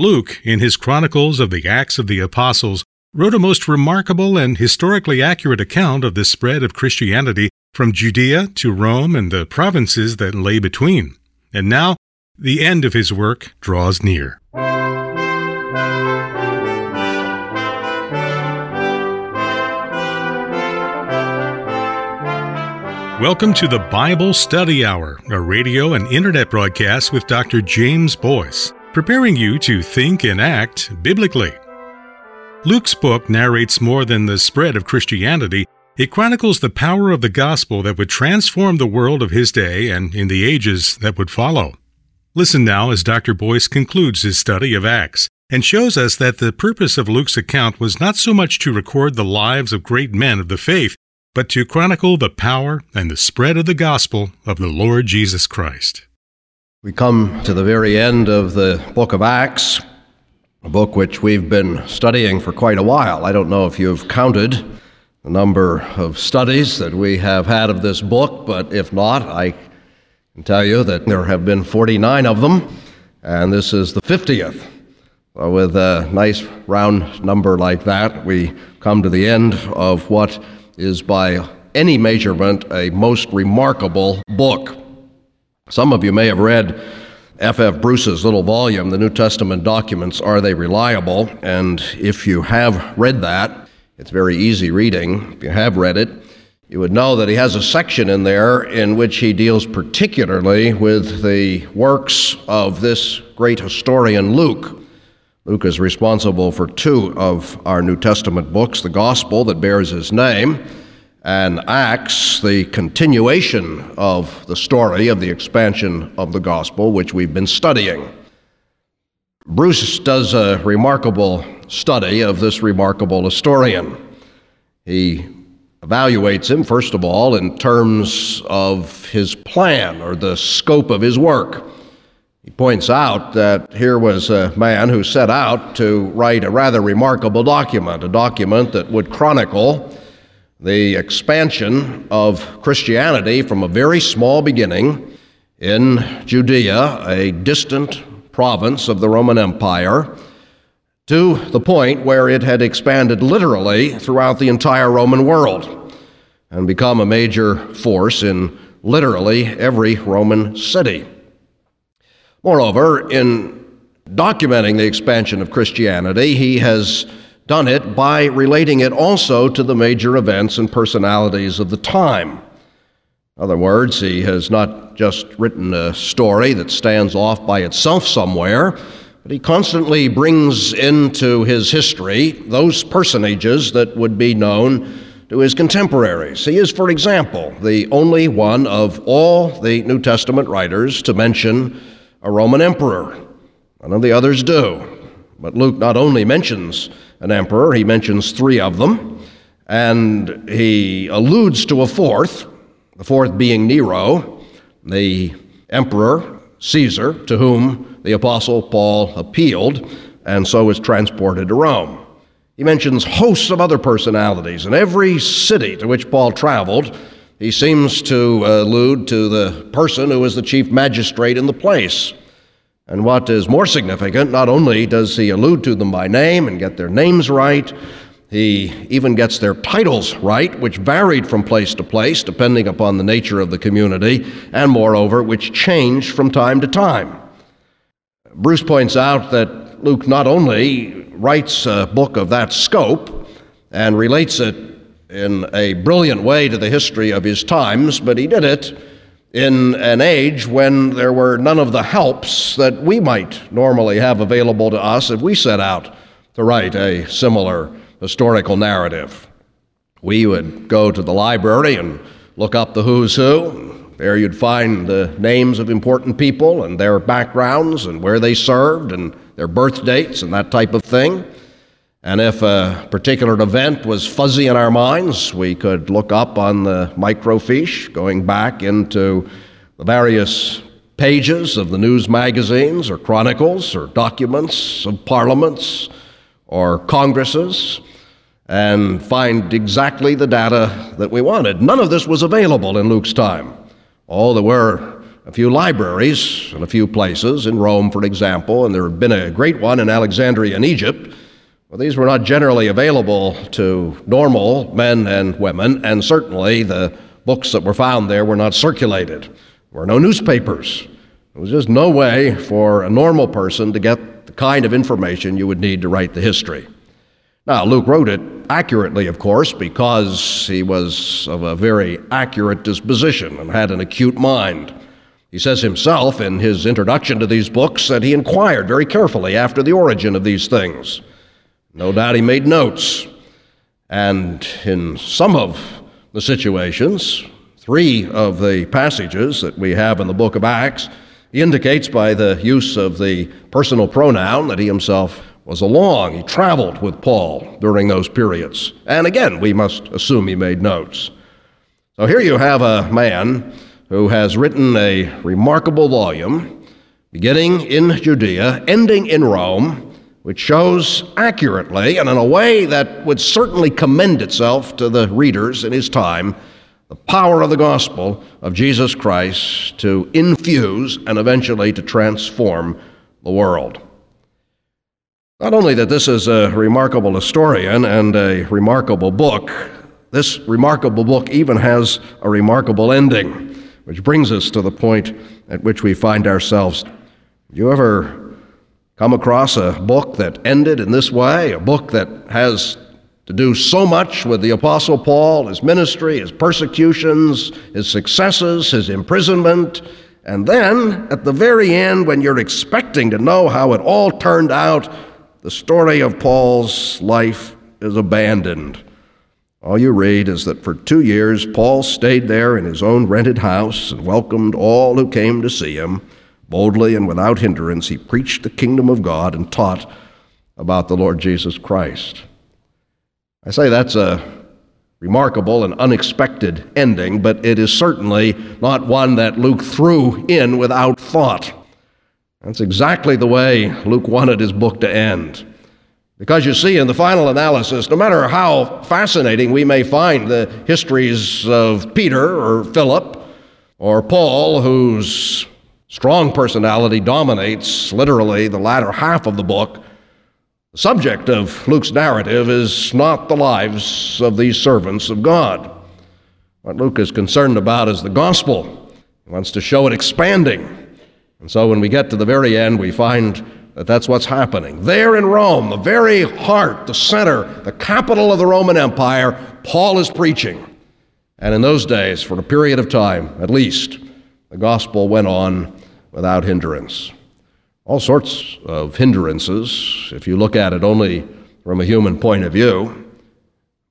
Luke, in his Chronicles of the Acts of the Apostles, wrote a most remarkable and historically accurate account of the spread of Christianity from Judea to Rome and the provinces that lay between. And now, the end of his work draws near. Welcome to the Bible Study Hour, a radio and internet broadcast with Dr. James Boice, preparing you to think and act biblically. Luke's book narrates more than the spread of Christianity. It chronicles the power of the gospel that would transform the world of his day and in the ages that would follow. Listen now as Dr. Boice concludes his study of Acts and shows us that the purpose of Luke's account was not so much to record the lives of great men of the faith, but to chronicle the power and the spread of the gospel of the Lord Jesus Christ. We come to the very end of the book of Acts, a book which we've been studying for quite a while. I don't know if you've counted the number of studies that we have had of this book, but if not, I can tell you that there have been 49 of them, and this is the 50th. with a nice round number like that, we come to the end of what is by any measurement a most remarkable book. Some of you may have read F.F. F. Bruce's little volume, The New Testament Documents Are They Reliable? And if you have read that, it's very easy reading. If you have read it, you would know that he has a section in there in which he deals particularly with the works of this great historian Luke. Luke is responsible for two of our New Testament books the Gospel that bears his name, and Acts, the continuation of the story of the expansion of the Gospel, which we've been studying. Bruce does a remarkable study of this remarkable historian. He evaluates him, first of all, in terms of his plan or the scope of his work. He points out that here was a man who set out to write a rather remarkable document, a document that would chronicle the expansion of Christianity from a very small beginning in Judea, a distant province of the Roman Empire, to the point where it had expanded literally throughout the entire Roman world and become a major force in literally every Roman city. Moreover, in documenting the expansion of Christianity, he has done it by relating it also to the major events and personalities of the time. In other words, he has not just written a story that stands off by itself somewhere, but he constantly brings into his history those personages that would be known to his contemporaries. He is, for example, the only one of all the New Testament writers to mention a Roman emperor. None of the others do. But Luke not only mentions an emperor, he mentions three of them, and he alludes to a fourth, the fourth being Nero, the emperor, Caesar, to whom the Apostle Paul appealed and so was transported to Rome. He mentions hosts of other personalities, and every city to which Paul traveled he seems to allude to the person who was the chief magistrate in the place. And what is more significant, not only does he allude to them by name and get their names right, he even gets their titles right, which varied from place to place depending upon the nature of the community, and moreover, which changed from time to time. Bruce points out that Luke not only writes a book of that scope and relates it in a brilliant way to the history of his times, but he did it in an age when there were none of the helps that we might normally have available to us if we set out to write a similar historical narrative. We would go to the library and look up the who's who. There you'd find the names of important people and their backgrounds and where they served and their birth dates and that type of thing. And if a particular event was fuzzy in our minds, we could look up on the microfiche, going back into the various pages of the news magazines or chronicles or documents of parliaments or congresses and find exactly the data that we wanted. None of this was available in Luke's time. All there were a few libraries in a few places, in Rome, for example, and there had been a great one in Alexandria in Egypt. Well, these were not generally available to normal men and women, and certainly the books that were found there were not circulated. There were no newspapers. There was just no way for a normal person to get the kind of information you would need to write the history. Now, Luke wrote it accurately, of course, because he was of a very accurate disposition and had an acute mind. He says himself in his introduction to these books that he inquired very carefully after the origin of these things. No doubt he made notes. And in some of the situations, three of the passages that we have in the book of Acts, he indicates by the use of the personal pronoun that he himself was along. He traveled with Paul during those periods. And again, we must assume he made notes. So here you have a man who has written a remarkable volume, beginning in Judea, ending in Rome, which shows accurately and in a way that would certainly commend itself to the readers in his time the power of the gospel of Jesus Christ to infuse and eventually to transform the world. Not only that this is a remarkable historian and a remarkable book, this remarkable book even has a remarkable ending, which brings us to the point at which we find ourselves. Do You ever come across a book that ended in this way? A book that has to do so much with the Apostle Paul, his ministry, his persecutions, his successes, his imprisonment, and then at the very end, when you're expecting to know how it all turned out, the story of Paul's life is abandoned. All you read is that for two years, Paul stayed there in his own rented house and welcomed all who came to see him. Boldly and without hindrance, he preached the kingdom of God and taught about the Lord Jesus Christ. I say that's a remarkable and unexpected ending, but it is certainly not one that Luke threw in without thought. That's exactly the way Luke wanted his book to end. Because you see, in the final analysis, no matter how fascinating we may find the histories of Peter or Philip or Paul, whose strong personality dominates literally the latter half of the book, the subject of Luke's narrative is not the lives of these servants of God. What Luke is concerned about is the gospel. He wants to show it expanding. And so when we get to the very end, we find that that's what's happening. There in Rome, the very heart, the center, the capital of the Roman Empire, Paul is preaching. And in those days, for a period of time at least, the gospel went on without hindrance. All sorts of hindrances, if you look at it only from a human point of view.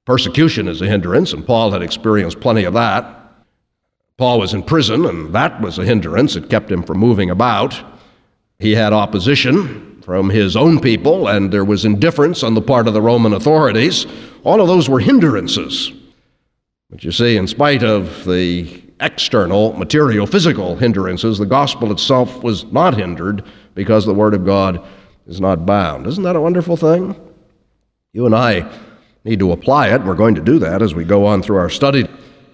Persecution is a hindrance, and Paul had experienced plenty of that. Paul was in prison, and that was a hindrance. It kept him from moving about. He had opposition from his own people, and there was indifference on the part of the Roman authorities. All of those were hindrances. But you see, in spite of the external, material, physical hindrances, the gospel itself was not hindered because the Word of God is not bound. Isn't that a wonderful thing? You and I need to apply it. We're going to do that as we go on through our study.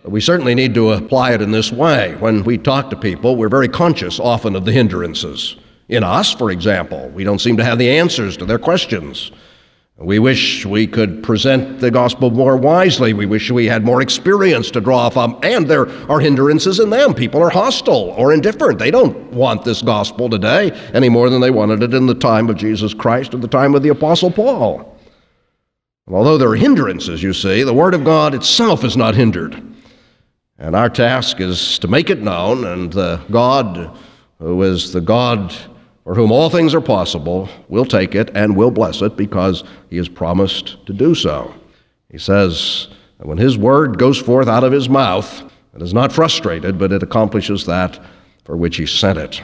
But we certainly need to apply it in this way. When we talk to people, we're very conscious often of the hindrances. In us, for example, we don't seem to have the answers to their questions. We wish we could present the gospel more wisely. We wish we had more experience to draw from. And there are hindrances in them. People are hostile or indifferent. They don't want this gospel today any more than they wanted it in the time of Jesus Christ or the time of the Apostle Paul. although there are hindrances, you see, the Word of God itself is not hindered. And our task is to make it known, and the God, who is the God for whom all things are possible, will take it and will bless it because he has promised to do so. He says when his word goes forth out of his mouth, it is not frustrated, but it accomplishes that for which he sent it.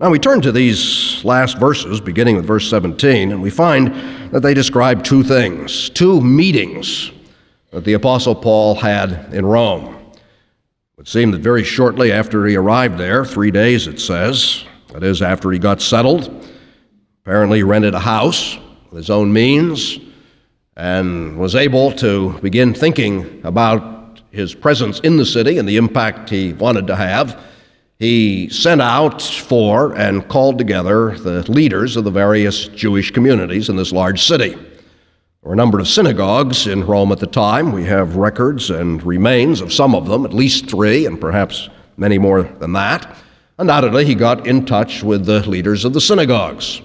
Now we turn to these last verses, beginning with verse 17, and we find that they describe two things, two meetings that the Apostle Paul had in Rome. It would seem that very shortly after he arrived there, three days it says, that is, after he got settled, apparently rented a house with his own means and was able to begin thinking about his presence in the city and the impact he wanted to have. he sent out for and called together the leaders of the various Jewish communities in this large city. There were a number of synagogues in Rome at the time. We have records and remains of some of them, at least three, and perhaps many more than that. Undoubtedly, he got in touch with the leaders of the synagogues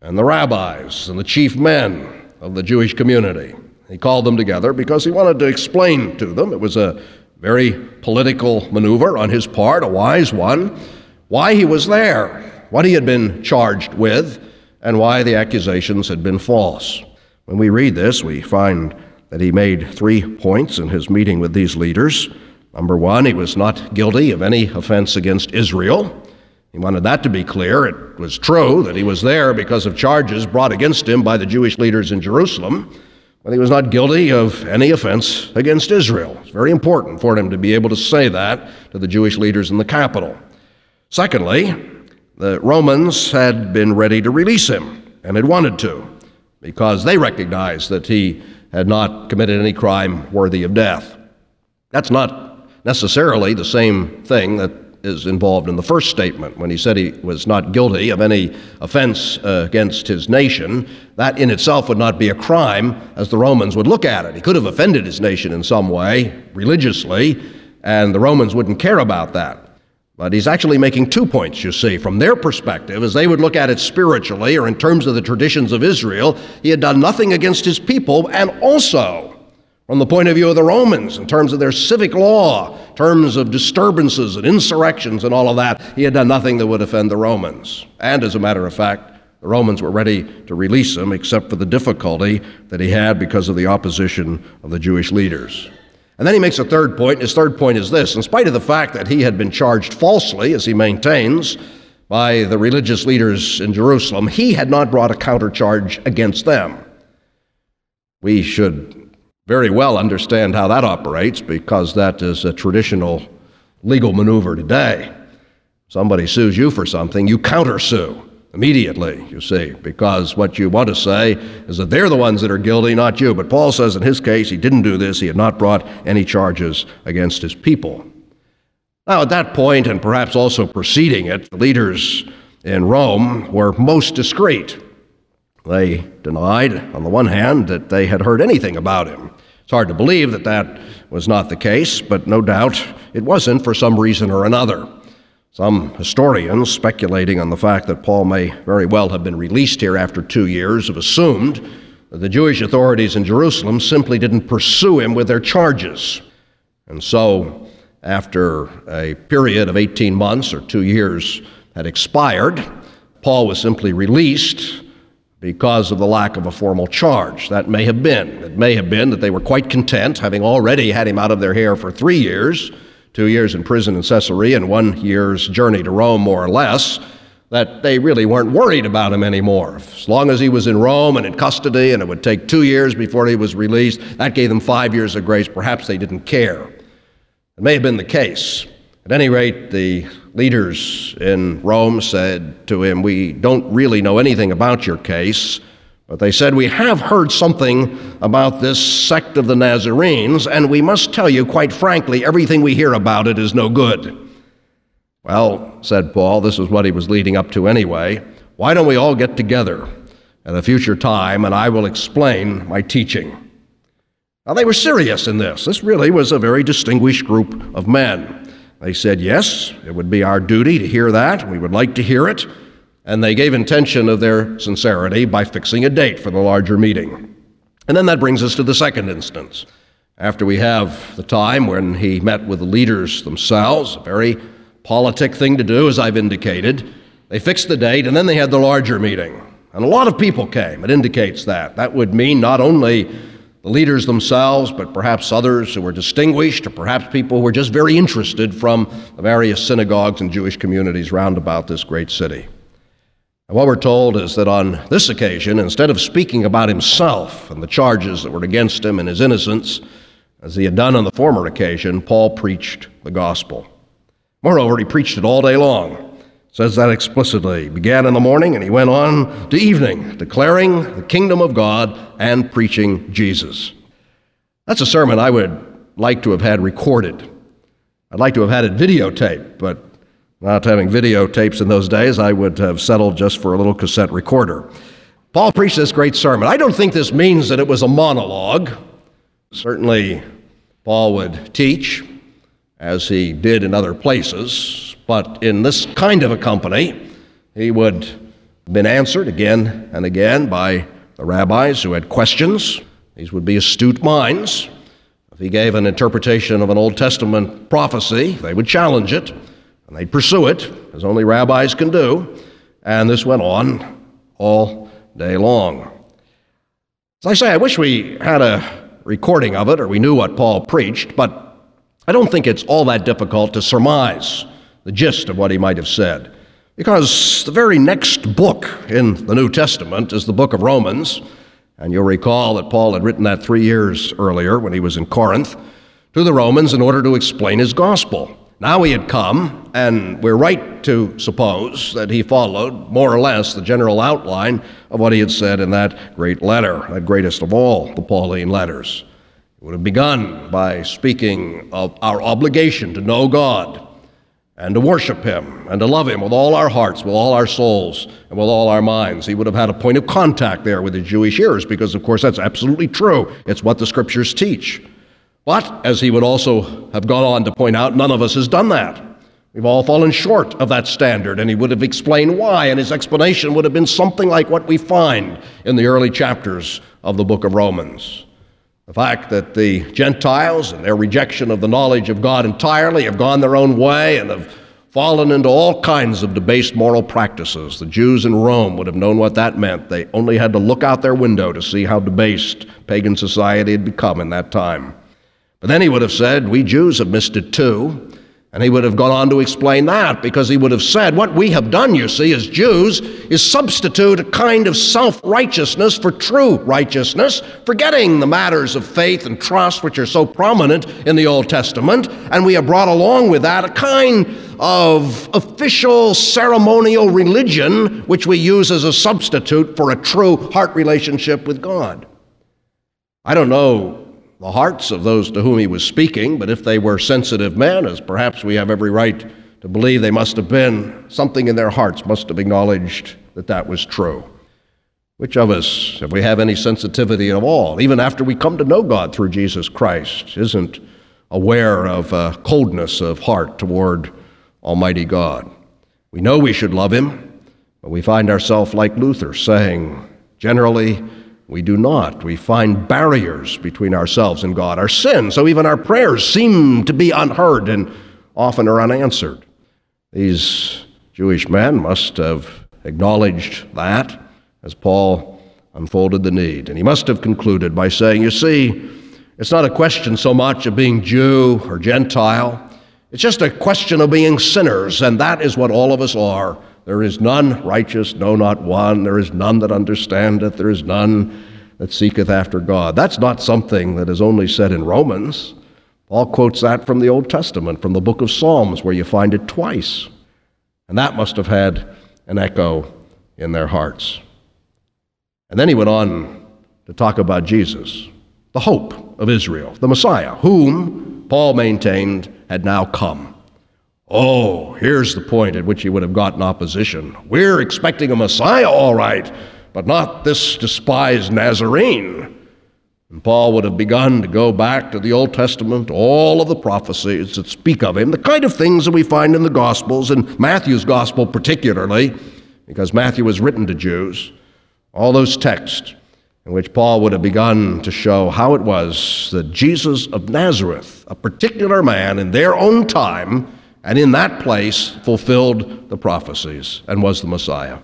and the rabbis and the chief men of the Jewish community. He called them together because he wanted to explain to them, it was a very political maneuver on his part, a wise one, why he was there, what he had been charged with, and why the accusations had been false. When we read this, we find that he made three points in his meeting with these leaders. Number one, he was not guilty of any offense against Israel. He wanted that to be clear. It was true that he was there because of charges brought against him by the Jewish leaders in Jerusalem but he was not guilty of any offense against Israel. It's very important for him to be able to say that to the Jewish leaders in the capital. Secondly, the Romans had been ready to release him and had wanted to because they recognized that he had not committed any crime worthy of death. That's not necessarily the same thing that is involved in the first statement when he said he was not guilty of any offense uh, against his nation. That in itself would not be a crime as the Romans would look at it. He could have offended his nation in some way, religiously, and the Romans wouldn't care about that. But he's actually making two points, you see. From their perspective, as they would look at it spiritually or in terms of the traditions of Israel, he had done nothing against his people and also from the point of view of the Romans, in terms of their civic law, in terms of disturbances and insurrections and all of that, he had done nothing that would offend the Romans. And as a matter of fact, the Romans were ready to release him, except for the difficulty that he had because of the opposition of the Jewish leaders. And then he makes a third point. His third point is this in spite of the fact that he had been charged falsely, as he maintains, by the religious leaders in Jerusalem, he had not brought a countercharge against them. We should very well understand how that operates because that is a traditional legal maneuver today. Somebody sues you for something, you countersue immediately, you see, because what you want to say is that they're the ones that are guilty, not you. But Paul says in his case, he didn't do this, he had not brought any charges against his people. Now, at that point, and perhaps also preceding it, the leaders in Rome were most discreet. They denied, on the one hand, that they had heard anything about him. It's hard to believe that that was not the case, but no doubt it wasn't for some reason or another. Some historians, speculating on the fact that Paul may very well have been released here after two years, have assumed that the Jewish authorities in Jerusalem simply didn't pursue him with their charges. And so, after a period of 18 months or two years had expired, Paul was simply released because of the lack of a formal charge. That may have been. It may have been that they were quite content, having already had him out of their hair for three years two years in prison in Caesarea and one year's journey to Rome, more or less that they really weren't worried about him anymore. As long as he was in Rome and in custody, and it would take two years before he was released, that gave them five years of grace. Perhaps they didn't care. It may have been the case. At any rate, the leaders in Rome said to him, We don't really know anything about your case, but they said, We have heard something about this sect of the Nazarenes, and we must tell you, quite frankly, everything we hear about it is no good. Well, said Paul, this is what he was leading up to anyway. Why don't we all get together at a future time and I will explain my teaching? Now, they were serious in this. This really was a very distinguished group of men. They said, Yes, it would be our duty to hear that. We would like to hear it. And they gave intention of their sincerity by fixing a date for the larger meeting. And then that brings us to the second instance. After we have the time when he met with the leaders themselves, a very politic thing to do, as I've indicated, they fixed the date and then they had the larger meeting. And a lot of people came. It indicates that. That would mean not only the leaders themselves, but perhaps others who were distinguished, or perhaps people who were just very interested from the various synagogues and Jewish communities round about this great city. And what we're told is that on this occasion, instead of speaking about himself and the charges that were against him and his innocence, as he had done on the former occasion, Paul preached the gospel. Moreover, he preached it all day long says that explicitly. Began in the morning and he went on to evening, declaring the kingdom of God and preaching Jesus. That's a sermon I would like to have had recorded. I'd like to have had it videotaped, but Not having videotapes in those days, I would have settled just for a little cassette recorder. Paul preached this great sermon. I don't think this means that it was a monologue. Certainly, Paul would teach, as he did in other places, but in this kind of a company, he would have been answered again and again by the rabbis who had questions. These would be astute minds. If he gave an interpretation of an Old Testament prophecy, they would challenge it and they'd pursue it, as only rabbis can do. And this went on all day long. As I say, I wish we had a recording of it or we knew what Paul preached, but I don't think it's all that difficult to surmise the gist of what he might have said. Because the very next book in the New Testament is the book of Romans. And you'll recall that Paul had written that three years earlier when he was in Corinth to the Romans in order to explain his gospel. Now he had come, and we're right to suppose that he followed more or less the general outline of what he had said in that great letter, that greatest of all the Pauline letters. It would have begun by speaking of our obligation to know God and to worship Him and to love Him with all our hearts, with all our souls, and with all our minds. He would have had a point of contact there with the Jewish hearers because, of course, that's absolutely true. It's what the Scriptures teach. But, as he would also have gone on to point out, none of us has done that. We've all fallen short of that standard, and he would have explained why, and his explanation would have been something like what we find in the early chapters of the book of Romans. The fact that the Gentiles, and their rejection of the knowledge of God entirely, have gone their own way and have fallen into all kinds of debased moral practices. The Jews in Rome would have known what that meant. They only had to look out their window to see how debased pagan society had become in that time. But then he would have said, We Jews have missed it too. And he would have gone on to explain that because he would have said, What we have done, you see, as Jews, is substitute a kind of self righteousness for true righteousness, forgetting the matters of faith and trust which are so prominent in the Old Testament. And we have brought along with that a kind of official ceremonial religion which we use as a substitute for a true heart relationship with God. I don't know the hearts of those to whom he was speaking, but if they were sensitive men, as perhaps we have every right to believe they must have been, something in their hearts must have acknowledged that that was true. Which of us, if we have any sensitivity at all, even after we come to know God through Jesus Christ, isn't aware of a coldness of heart toward Almighty God? We know we should love Him, but we find ourselves like Luther saying, generally, we do not. We find barriers between ourselves and God, our sin. So even our prayers seem to be unheard and often are unanswered. These Jewish men must have acknowledged that as Paul unfolded the need. And he must have concluded by saying, You see, it's not a question so much of being Jew or Gentile, it's just a question of being sinners, and that is what all of us are. There is none righteous, no, not one. There is none that understandeth. There is none that seeketh after God. That's not something that is only said in Romans. Paul quotes that from the Old Testament, from the book of Psalms, where you find it twice. And that must have had an echo in their hearts. And then he went on to talk about Jesus, the hope of Israel, the Messiah, whom Paul maintained had now come. Oh, here's the point at which he would have gotten opposition. We're expecting a Messiah, all right, but not this despised Nazarene. And Paul would have begun to go back to the Old Testament, all of the prophecies that speak of him, the kind of things that we find in the Gospels, and Matthew's Gospel particularly, because Matthew was written to Jews, all those texts in which Paul would have begun to show how it was that Jesus of Nazareth, a particular man in their own time, and in that place fulfilled the prophecies and was the Messiah.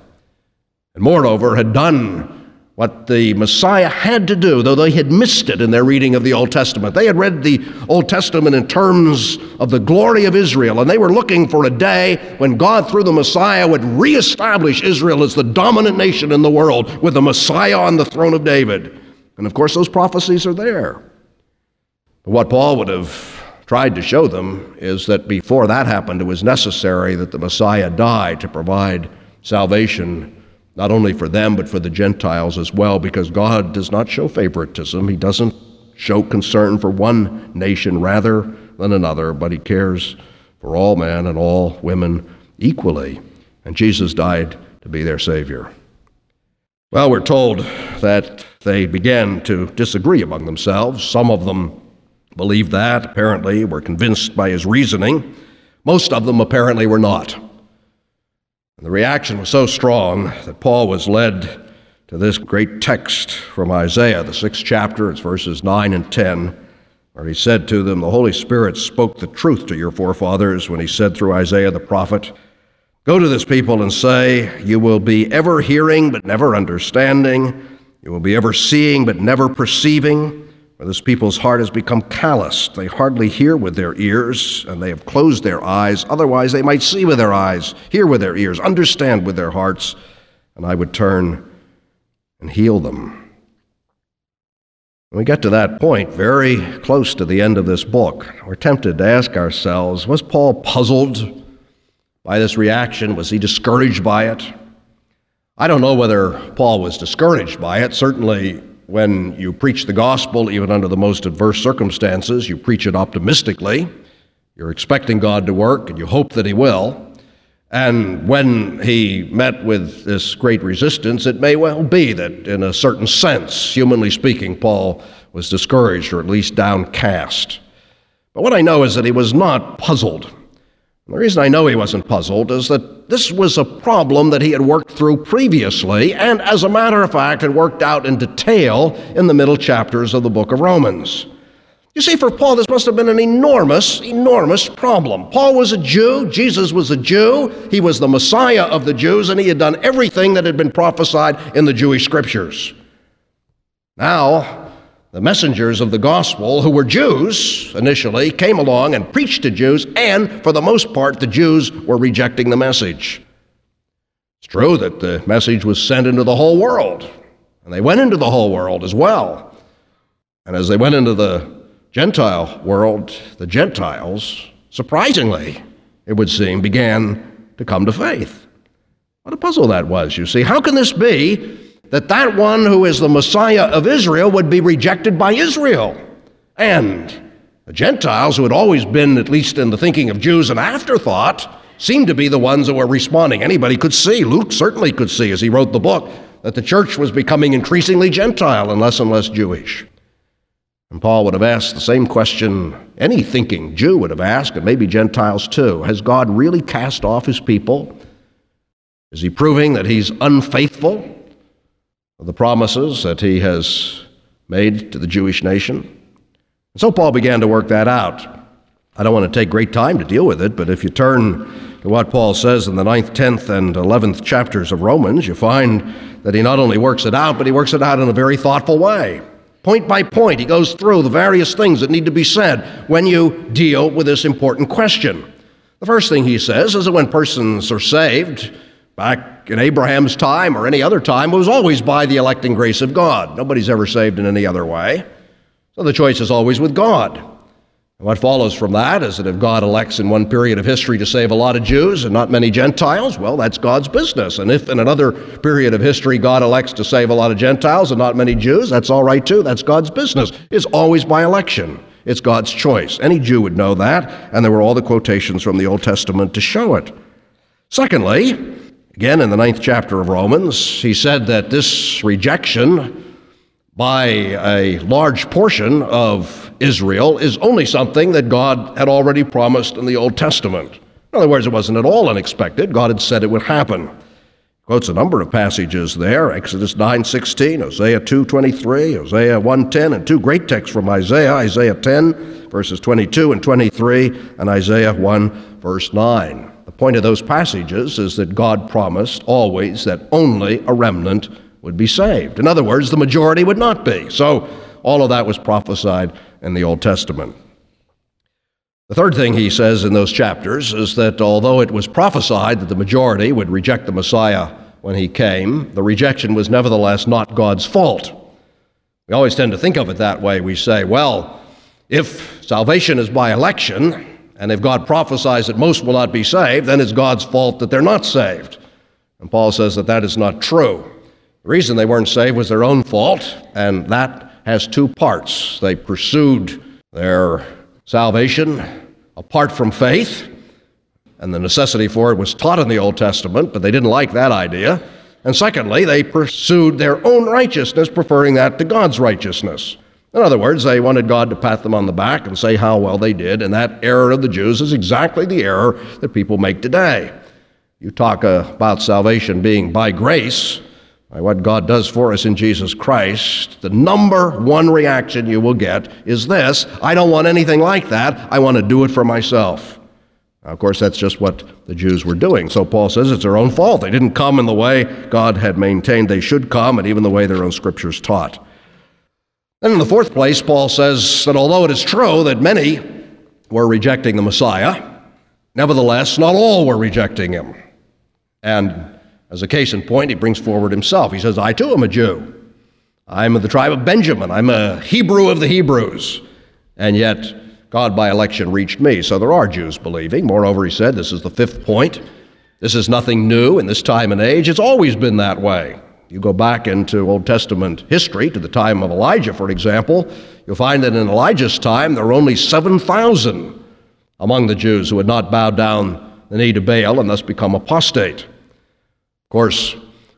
And moreover, had done what the Messiah had to do, though they had missed it in their reading of the Old Testament. They had read the Old Testament in terms of the glory of Israel, and they were looking for a day when God, through the Messiah, would reestablish Israel as the dominant nation in the world with the Messiah on the throne of David. And of course, those prophecies are there. What Paul would have tried to show them is that before that happened, it was necessary that the Messiah die to provide salvation not only for them, but for the Gentiles as well, because God does not show favoritism. He doesn't show concern for one nation rather than another, but He cares for all men and all women equally, and Jesus died to be their Savior. Well, we're told that they began to disagree among themselves. Some of them believed that, apparently, were convinced by his reasoning. Most of them apparently were not. And the reaction was so strong that Paul was led to this great text from Isaiah, the sixth chapter, it's verses 9 and 10, where he said to them, The Holy Spirit spoke the truth to your forefathers when he said through Isaiah the prophet, Go to this people and say, You will be ever hearing but never understanding. You will be ever seeing but never perceiving. For this people's heart has become calloused. They hardly hear with their ears, and they have closed their eyes. Otherwise, they might see with their eyes, hear with their ears, understand with their hearts, and I would turn and heal them. When we get to that point, very close to the end of this book, we're tempted to ask ourselves was Paul puzzled by this reaction? Was he discouraged by it? I don't know whether Paul was discouraged by it. Certainly, when you preach the gospel, even under the most adverse circumstances, you preach it optimistically. You're expecting God to work, and you hope that He will. And when he met with this great resistance, it may well be that, in a certain sense, humanly speaking, Paul was discouraged or at least downcast. But what I know is that he was not puzzled. The reason I know he wasn't puzzled is that this was a problem that he had worked through previously, and as a matter of fact, had worked out in detail in the middle chapters of the book of Romans. You see, for Paul, this must have been an enormous, enormous problem. Paul was a Jew, Jesus was a Jew, he was the Messiah of the Jews, and he had done everything that had been prophesied in the Jewish scriptures. Now, the messengers of the gospel, who were Jews initially, came along and preached to Jews, and for the most part, the Jews were rejecting the message. It's true that the message was sent into the whole world, and they went into the whole world as well. And as they went into the Gentile world, the Gentiles, surprisingly, it would seem, began to come to faith. What a puzzle that was, you see. How can this be that that one who is the Messiah of Israel would be rejected by Israel? And the Gentiles, who had always been, at least in the thinking of Jews, an afterthought, seemed to be the ones that were responding. Anybody could see, Luke certainly could see as he wrote the book, that the church was becoming increasingly Gentile and less and less Jewish. And Paul would have asked the same question any thinking Jew would have asked, and maybe Gentiles too. Has God really cast off his people? Is he proving that he's unfaithful the promises that he has made to the Jewish nation? And so Paul began to work that out. I don't want to take great time to deal with it, but if you turn to what Paul says in the ninth, 10th, and 11th chapters of Romans, you find that he not only works it out, but he works it out in a very thoughtful way. Point by point, he goes through the various things that need to be said when you deal with this important question. The first thing he says is that when persons are saved, back in Abraham's time or any other time, it was always by the electing grace of God. Nobody's ever saved in any other way. So the choice is always with God. And what follows from that is that if God elects in one period of history to save a lot of Jews and not many Gentiles, well, that's God's business. And if in another period of history God elects to save a lot of Gentiles and not many Jews, that's all right too. That's God's business. It's always by election. It's God's choice. Any Jew would know that, and there were all the quotations from the Old Testament to show it. Secondly, again in the ninth chapter of Romans, he said that this rejection by a large portion of Israel is only something that God had already promised in the Old Testament. In other words, it wasn't at all unexpected. God had said it would happen. Quotes a number of passages there, Exodus 9:16, Isaiah 2:23, Isaiah 1:10, and two great texts from Isaiah, Isaiah 10 verses 22 and 23, and Isaiah 1 verse 9. The point of those passages is that God promised always that only a remnant would be saved. In other words, the majority would not be. So all of that was prophesied in the Old Testament. The third thing he says in those chapters is that although it was prophesied that the majority would reject the Messiah when he came, the rejection was nevertheless not God's fault. We always tend to think of it that way. We say, well, if salvation is by election, and if God prophesies that most will not be saved, then it's God's fault that they're not saved. And Paul says that that is not true. The reason they weren't saved was their own fault, and that has two parts. They pursued their salvation apart from faith. and the necessity for it was taught in the Old Testament, but they didn't like that idea. And secondly, they pursued their own righteousness, preferring that to God's righteousness. In other words, they wanted God to pat them on the back and say how well they did, and that error of the Jews is exactly the error that people make today. You talk uh, about salvation being by grace, by what God does for us in Jesus Christ, the number one reaction you will get is this I don't want anything like that. I want to do it for myself. Now, of course, that's just what the Jews were doing. So Paul says it's their own fault. They didn't come in the way God had maintained they should come, and even the way their own scriptures taught. Then, in the fourth place, Paul says that although it is true that many were rejecting the Messiah, nevertheless, not all were rejecting him. And as a case in point, he brings forward himself. He says, I too am a Jew. I'm of the tribe of Benjamin. I'm a Hebrew of the Hebrews. And yet, God by election reached me. So there are Jews believing. Moreover, he said, this is the fifth point. This is nothing new in this time and age. It's always been that way. You go back into Old Testament history to the time of Elijah, for example, you'll find that in Elijah's time there were only 7,000 among the Jews who had not bowed down the knee to Baal and thus become apostate. Of course,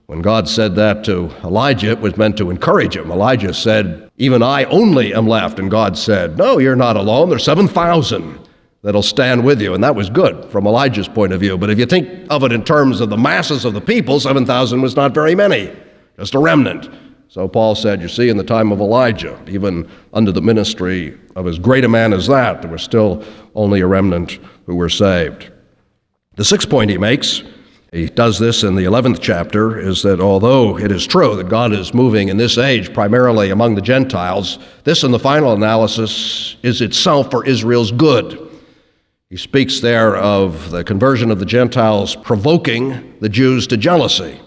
when God said that to Elijah, it was meant to encourage him. Elijah said, Even I only am left. And God said, No, you're not alone. There's 7,000 that'll stand with you. And that was good from Elijah's point of view. But if you think of it in terms of the masses of the people, 7,000 was not very many, just a remnant. So Paul said, You see, in the time of Elijah, even under the ministry of as great a man as that, there was still only a remnant who were saved. The sixth point he makes he does this in the 11th chapter is that although it is true that God is moving in this age primarily among the Gentiles, this in the final analysis is itself for Israel's good. He speaks there of the conversion of the Gentiles provoking the Jews to jealousy.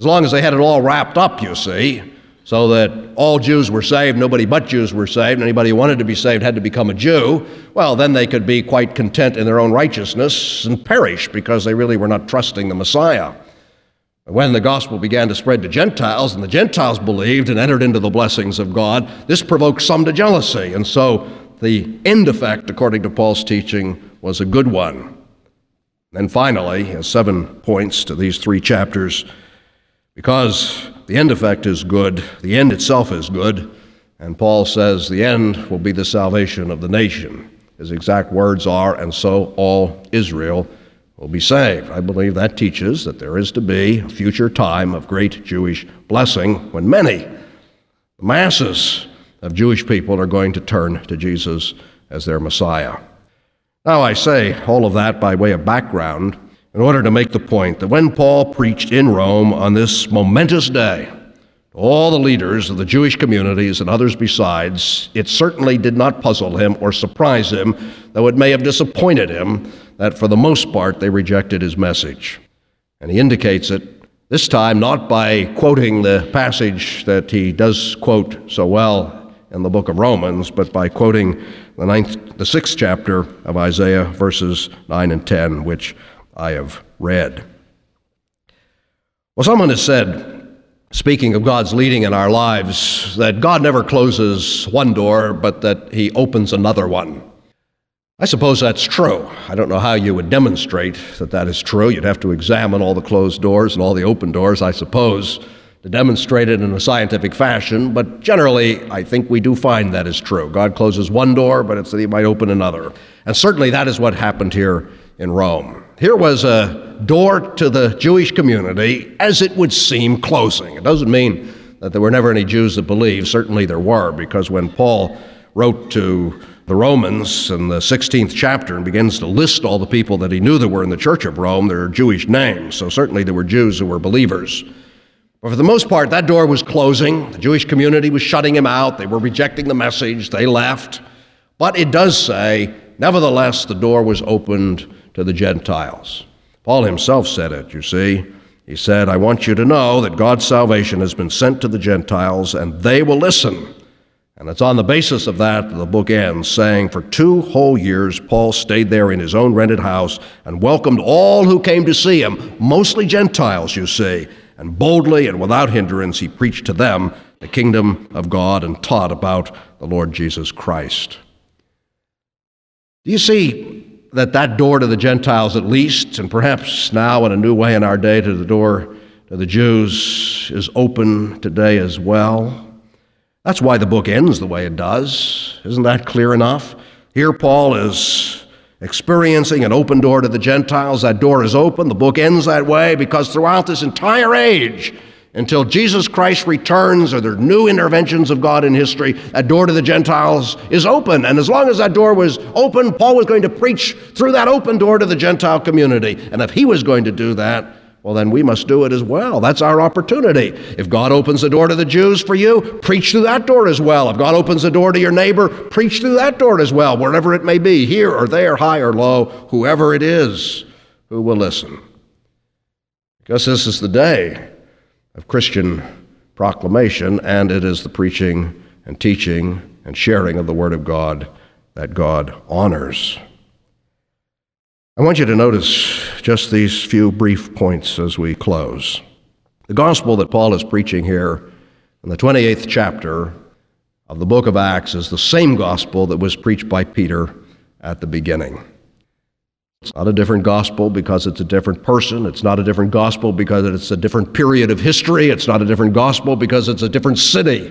As long as they had it all wrapped up, you see, so that all Jews were saved, nobody but Jews were saved, anybody who wanted to be saved had to become a Jew, well, then they could be quite content in their own righteousness and perish because they really were not trusting the Messiah. When the gospel began to spread to Gentiles and the Gentiles believed and entered into the blessings of God, this provoked some to jealousy. And so the end effect, according to Paul's teaching, was a good one. And finally, seven points to these three chapters. Because the end effect is good, the end itself is good, and Paul says the end will be the salvation of the nation. His exact words are, and so all Israel will be saved. I believe that teaches that there is to be a future time of great Jewish blessing when many, the masses of Jewish people are going to turn to Jesus as their Messiah. Now, I say all of that by way of background in order to make the point that when Paul preached in Rome on this momentous day, all the leaders of the Jewish communities and others besides, it certainly did not puzzle him or surprise him, though it may have disappointed him that for the most part they rejected his message. And he indicates it this time not by quoting the passage that he does quote so well in the book of Romans, but by quoting the ninth, the sixth chapter of Isaiah, verses 9 and 10, which I have read. Well, someone has said, speaking of God's leading in our lives, that God never closes one door, but that He opens another one. I suppose that's true. I don't know how you would demonstrate that that is true. You'd have to examine all the closed doors and all the open doors, I suppose, to demonstrate it in a scientific fashion. But generally, I think we do find that is true. God closes one door, but it's that He might open another. And certainly that is what happened here in Rome. Here was a door to the Jewish community, as it would seem, closing. It doesn't mean that there were never any Jews that believed. Certainly there were, because when Paul wrote to the Romans in the 16th chapter and begins to list all the people that he knew that were in the Church of Rome, there are Jewish names. So certainly there were Jews who were believers. But for the most part, that door was closing. The Jewish community was shutting him out. They were rejecting the message. They left. But it does say, nevertheless, the door was opened to the Gentiles. Paul himself said it, you see. He said, I want you to know that God's salvation has been sent to the Gentiles, and they will listen. And it's on the basis of that that the book ends, saying, For two whole years, Paul stayed there in his own rented house and welcomed all who came to see him, mostly Gentiles, you see. And boldly and without hindrance, he preached to them the kingdom of God and taught about the Lord Jesus Christ. Do you see that that door to the Gentiles, at least, and perhaps now in a new way in our day to the door to the Jews, is open today as well. That's why the book ends the way it does. Isn't that clear enough? Here, Paul is experiencing an open door to the Gentiles. That door is open. The book ends that way because throughout this entire age, until Jesus Christ returns or there are new interventions of God in history, that door to the Gentiles is open. And as long as that door was open, Paul was going to preach through that open door to the Gentile community. And if he was going to do that, well, then we must do it as well. That's our opportunity. If God opens the door to the Jews for you, preach through that door as well. If God opens the door to your neighbor, preach through that door as well, wherever it may be, here or there, high or low, whoever it is who will listen. Because this is the day of Christian proclamation, and it is the preaching and teaching and sharing of the Word of God that God honors. I want you to notice just these few brief points as we close. The gospel that Paul is preaching here in the 28th chapter of the book of Acts is the same gospel that was preached by Peter at the beginning. It's not a different gospel because it's a different person. It's not a different gospel because it's a different period of history. It's not a different gospel because it's a different city.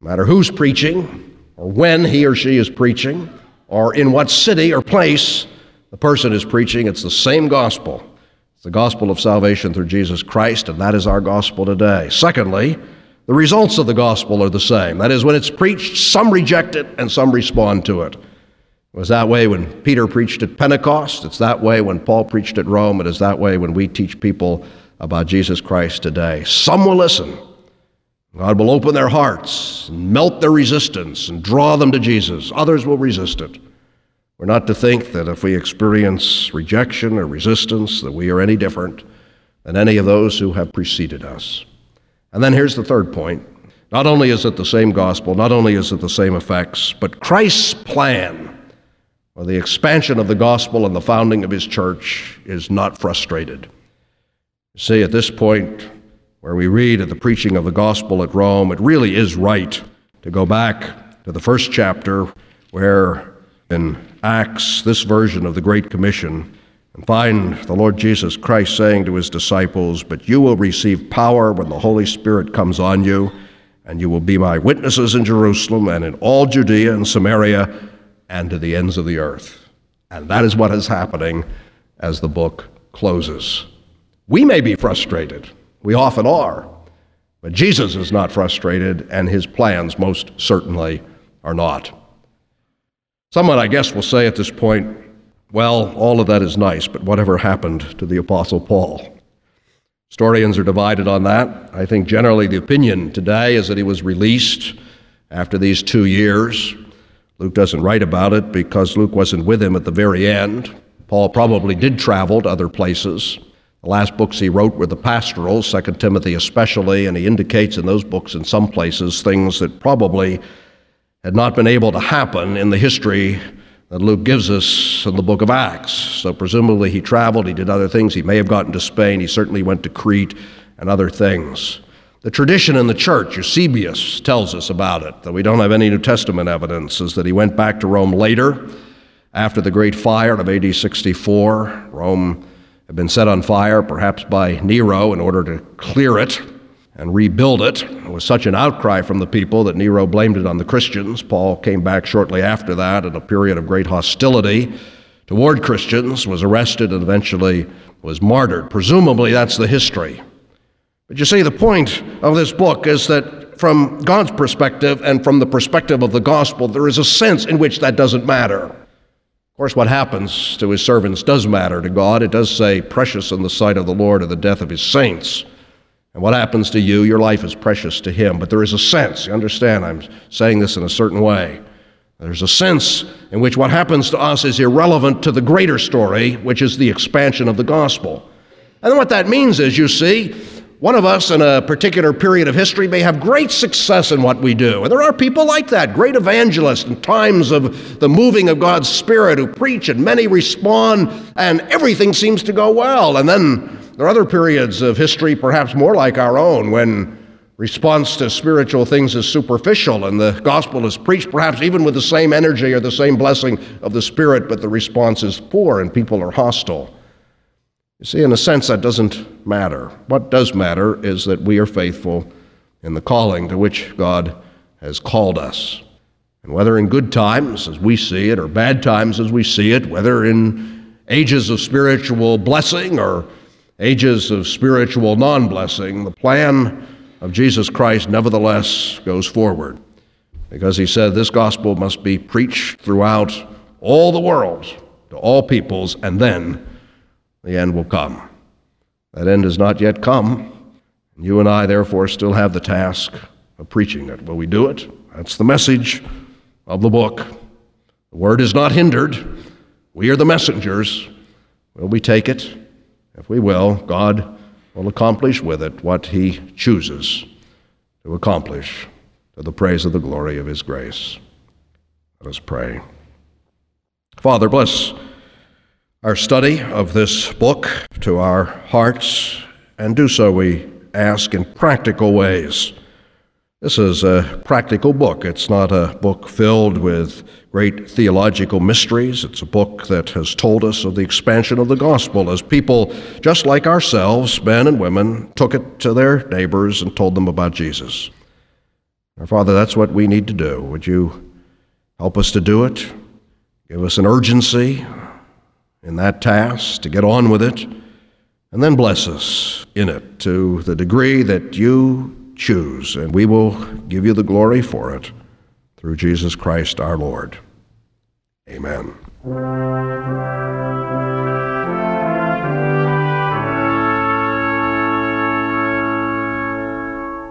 No matter who's preaching, or when he or she is preaching, or in what city or place the person is preaching, it's the same gospel. It's the gospel of salvation through Jesus Christ, and that is our gospel today. Secondly, the results of the gospel are the same. That is, when it's preached, some reject it and some respond to it. It was that way when Peter preached at Pentecost. It's that way when Paul preached at Rome. It is that way when we teach people about Jesus Christ today. Some will listen. God will open their hearts and melt their resistance and draw them to Jesus. Others will resist it. We're not to think that if we experience rejection or resistance that we are any different than any of those who have preceded us. And then here's the third point. Not only is it the same gospel, not only is it the same effects, but Christ's plan well, the expansion of the gospel and the founding of his church is not frustrated. You see, at this point, where we read of the preaching of the gospel at Rome, it really is right to go back to the first chapter where in Acts, this version of the Great Commission, and find the Lord Jesus Christ saying to his disciples, But you will receive power when the Holy Spirit comes on you, and you will be my witnesses in Jerusalem and in all Judea and Samaria and to the ends of the earth. And that is what is happening as the book closes. We may be frustrated, we often are, but Jesus is not frustrated, and his plans most certainly are not. Someone, I guess, will say at this point, well, all of that is nice, but whatever happened to the Apostle Paul? Historians are divided on that. I think generally the opinion today is that he was released after these two years. Luke doesn't write about it because Luke wasn't with him at the very end. Paul probably did travel to other places. The last books he wrote were the pastorals, 2 Timothy especially, and he indicates in those books in some places things that probably had not been able to happen in the history that Luke gives us in the book of Acts. So presumably he traveled, he did other things. He may have gotten to Spain, he certainly went to Crete and other things. The tradition in the church, Eusebius tells us about it, though we don't have any New Testament evidence, is that he went back to Rome later, after the great fire of AD 64. Rome had been set on fire, perhaps by Nero, in order to clear it and rebuild it. There was such an outcry from the people that Nero blamed it on the Christians. Paul came back shortly after that in a period of great hostility toward Christians, was arrested, and eventually was martyred. Presumably, that's the history. But you see, the point of this book is that from God's perspective and from the perspective of the gospel, there is a sense in which that doesn't matter. Of course, what happens to his servants does matter to God. It does say, precious in the sight of the Lord are the death of his saints. And what happens to you, your life is precious to him. But there is a sense, you understand, I'm saying this in a certain way. There's a sense in which what happens to us is irrelevant to the greater story, which is the expansion of the gospel. And what that means is, you see, one of us in a particular period of history may have great success in what we do. And there are people like that, great evangelists in times of the moving of God's Spirit who preach and many respond and everything seems to go well. And then there are other periods of history, perhaps more like our own, when response to spiritual things is superficial, and the gospel is preached perhaps even with the same energy or the same blessing of the Spirit, but the response is poor and people are hostile. You see, in a sense, that doesn't matter. What does matter is that we are faithful in the calling to which God has called us. And whether in good times as we see it, or bad times as we see it, whether in ages of spiritual blessing or ages of spiritual non blessing, the plan of Jesus Christ nevertheless goes forward. Because he said this gospel must be preached throughout all the world to all peoples, and then the end will come. That end has not yet come. You and I, therefore, still have the task of preaching it. Will we do it? That's the message of the book. The word is not hindered. We are the messengers. Will we take it? If we will, God will accomplish with it what He chooses to accomplish to the praise of the glory of His grace. Let us pray. Father, bless our study of this book to our hearts, and do so, we ask, in practical ways. This is a practical book. It's not a book filled with great theological mysteries. It's a book that has told us of the expansion of the gospel as people, just like ourselves, men and women, took it to their neighbors and told them about Jesus. Our Father, that's what we need to do. Would you help us to do it? Give us an urgency in that task to get on with it, and then bless us in it to the degree that you choose, and we will give you the glory for it through Jesus Christ our Lord. Amen.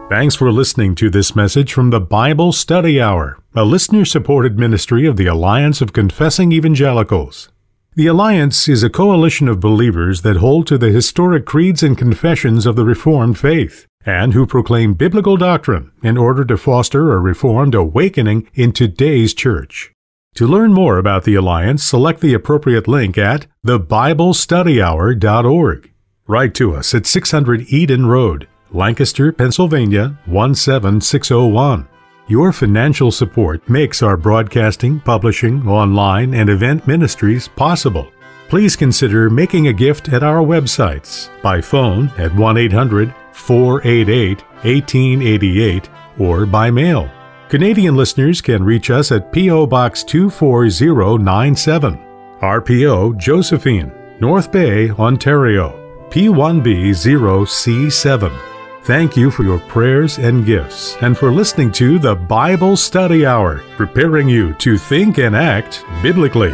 Thanks for listening to this message from the Bible Study Hour, a listener supported ministry of the Alliance of Confessing Evangelicals. The Alliance is a coalition of believers that hold to the historic creeds and confessions of the Reformed faith and who proclaim biblical doctrine in order to foster a Reformed awakening in today's church. To learn more about the Alliance, select the appropriate link at thebiblestudyhour.org. Write to us at 600 Eden Road, Lancaster, Pennsylvania 17601. Your financial support makes our broadcasting, publishing, online, and event ministries possible. Please consider making a gift at our websites by phone at 1 800 488 1888 or by mail. Canadian listeners can reach us at P.O. Box 24097, RPO Josephine, North Bay, Ontario, P1B0C7. Thank you for your prayers and gifts, and for listening to the Bible Study Hour, preparing you to think and act biblically.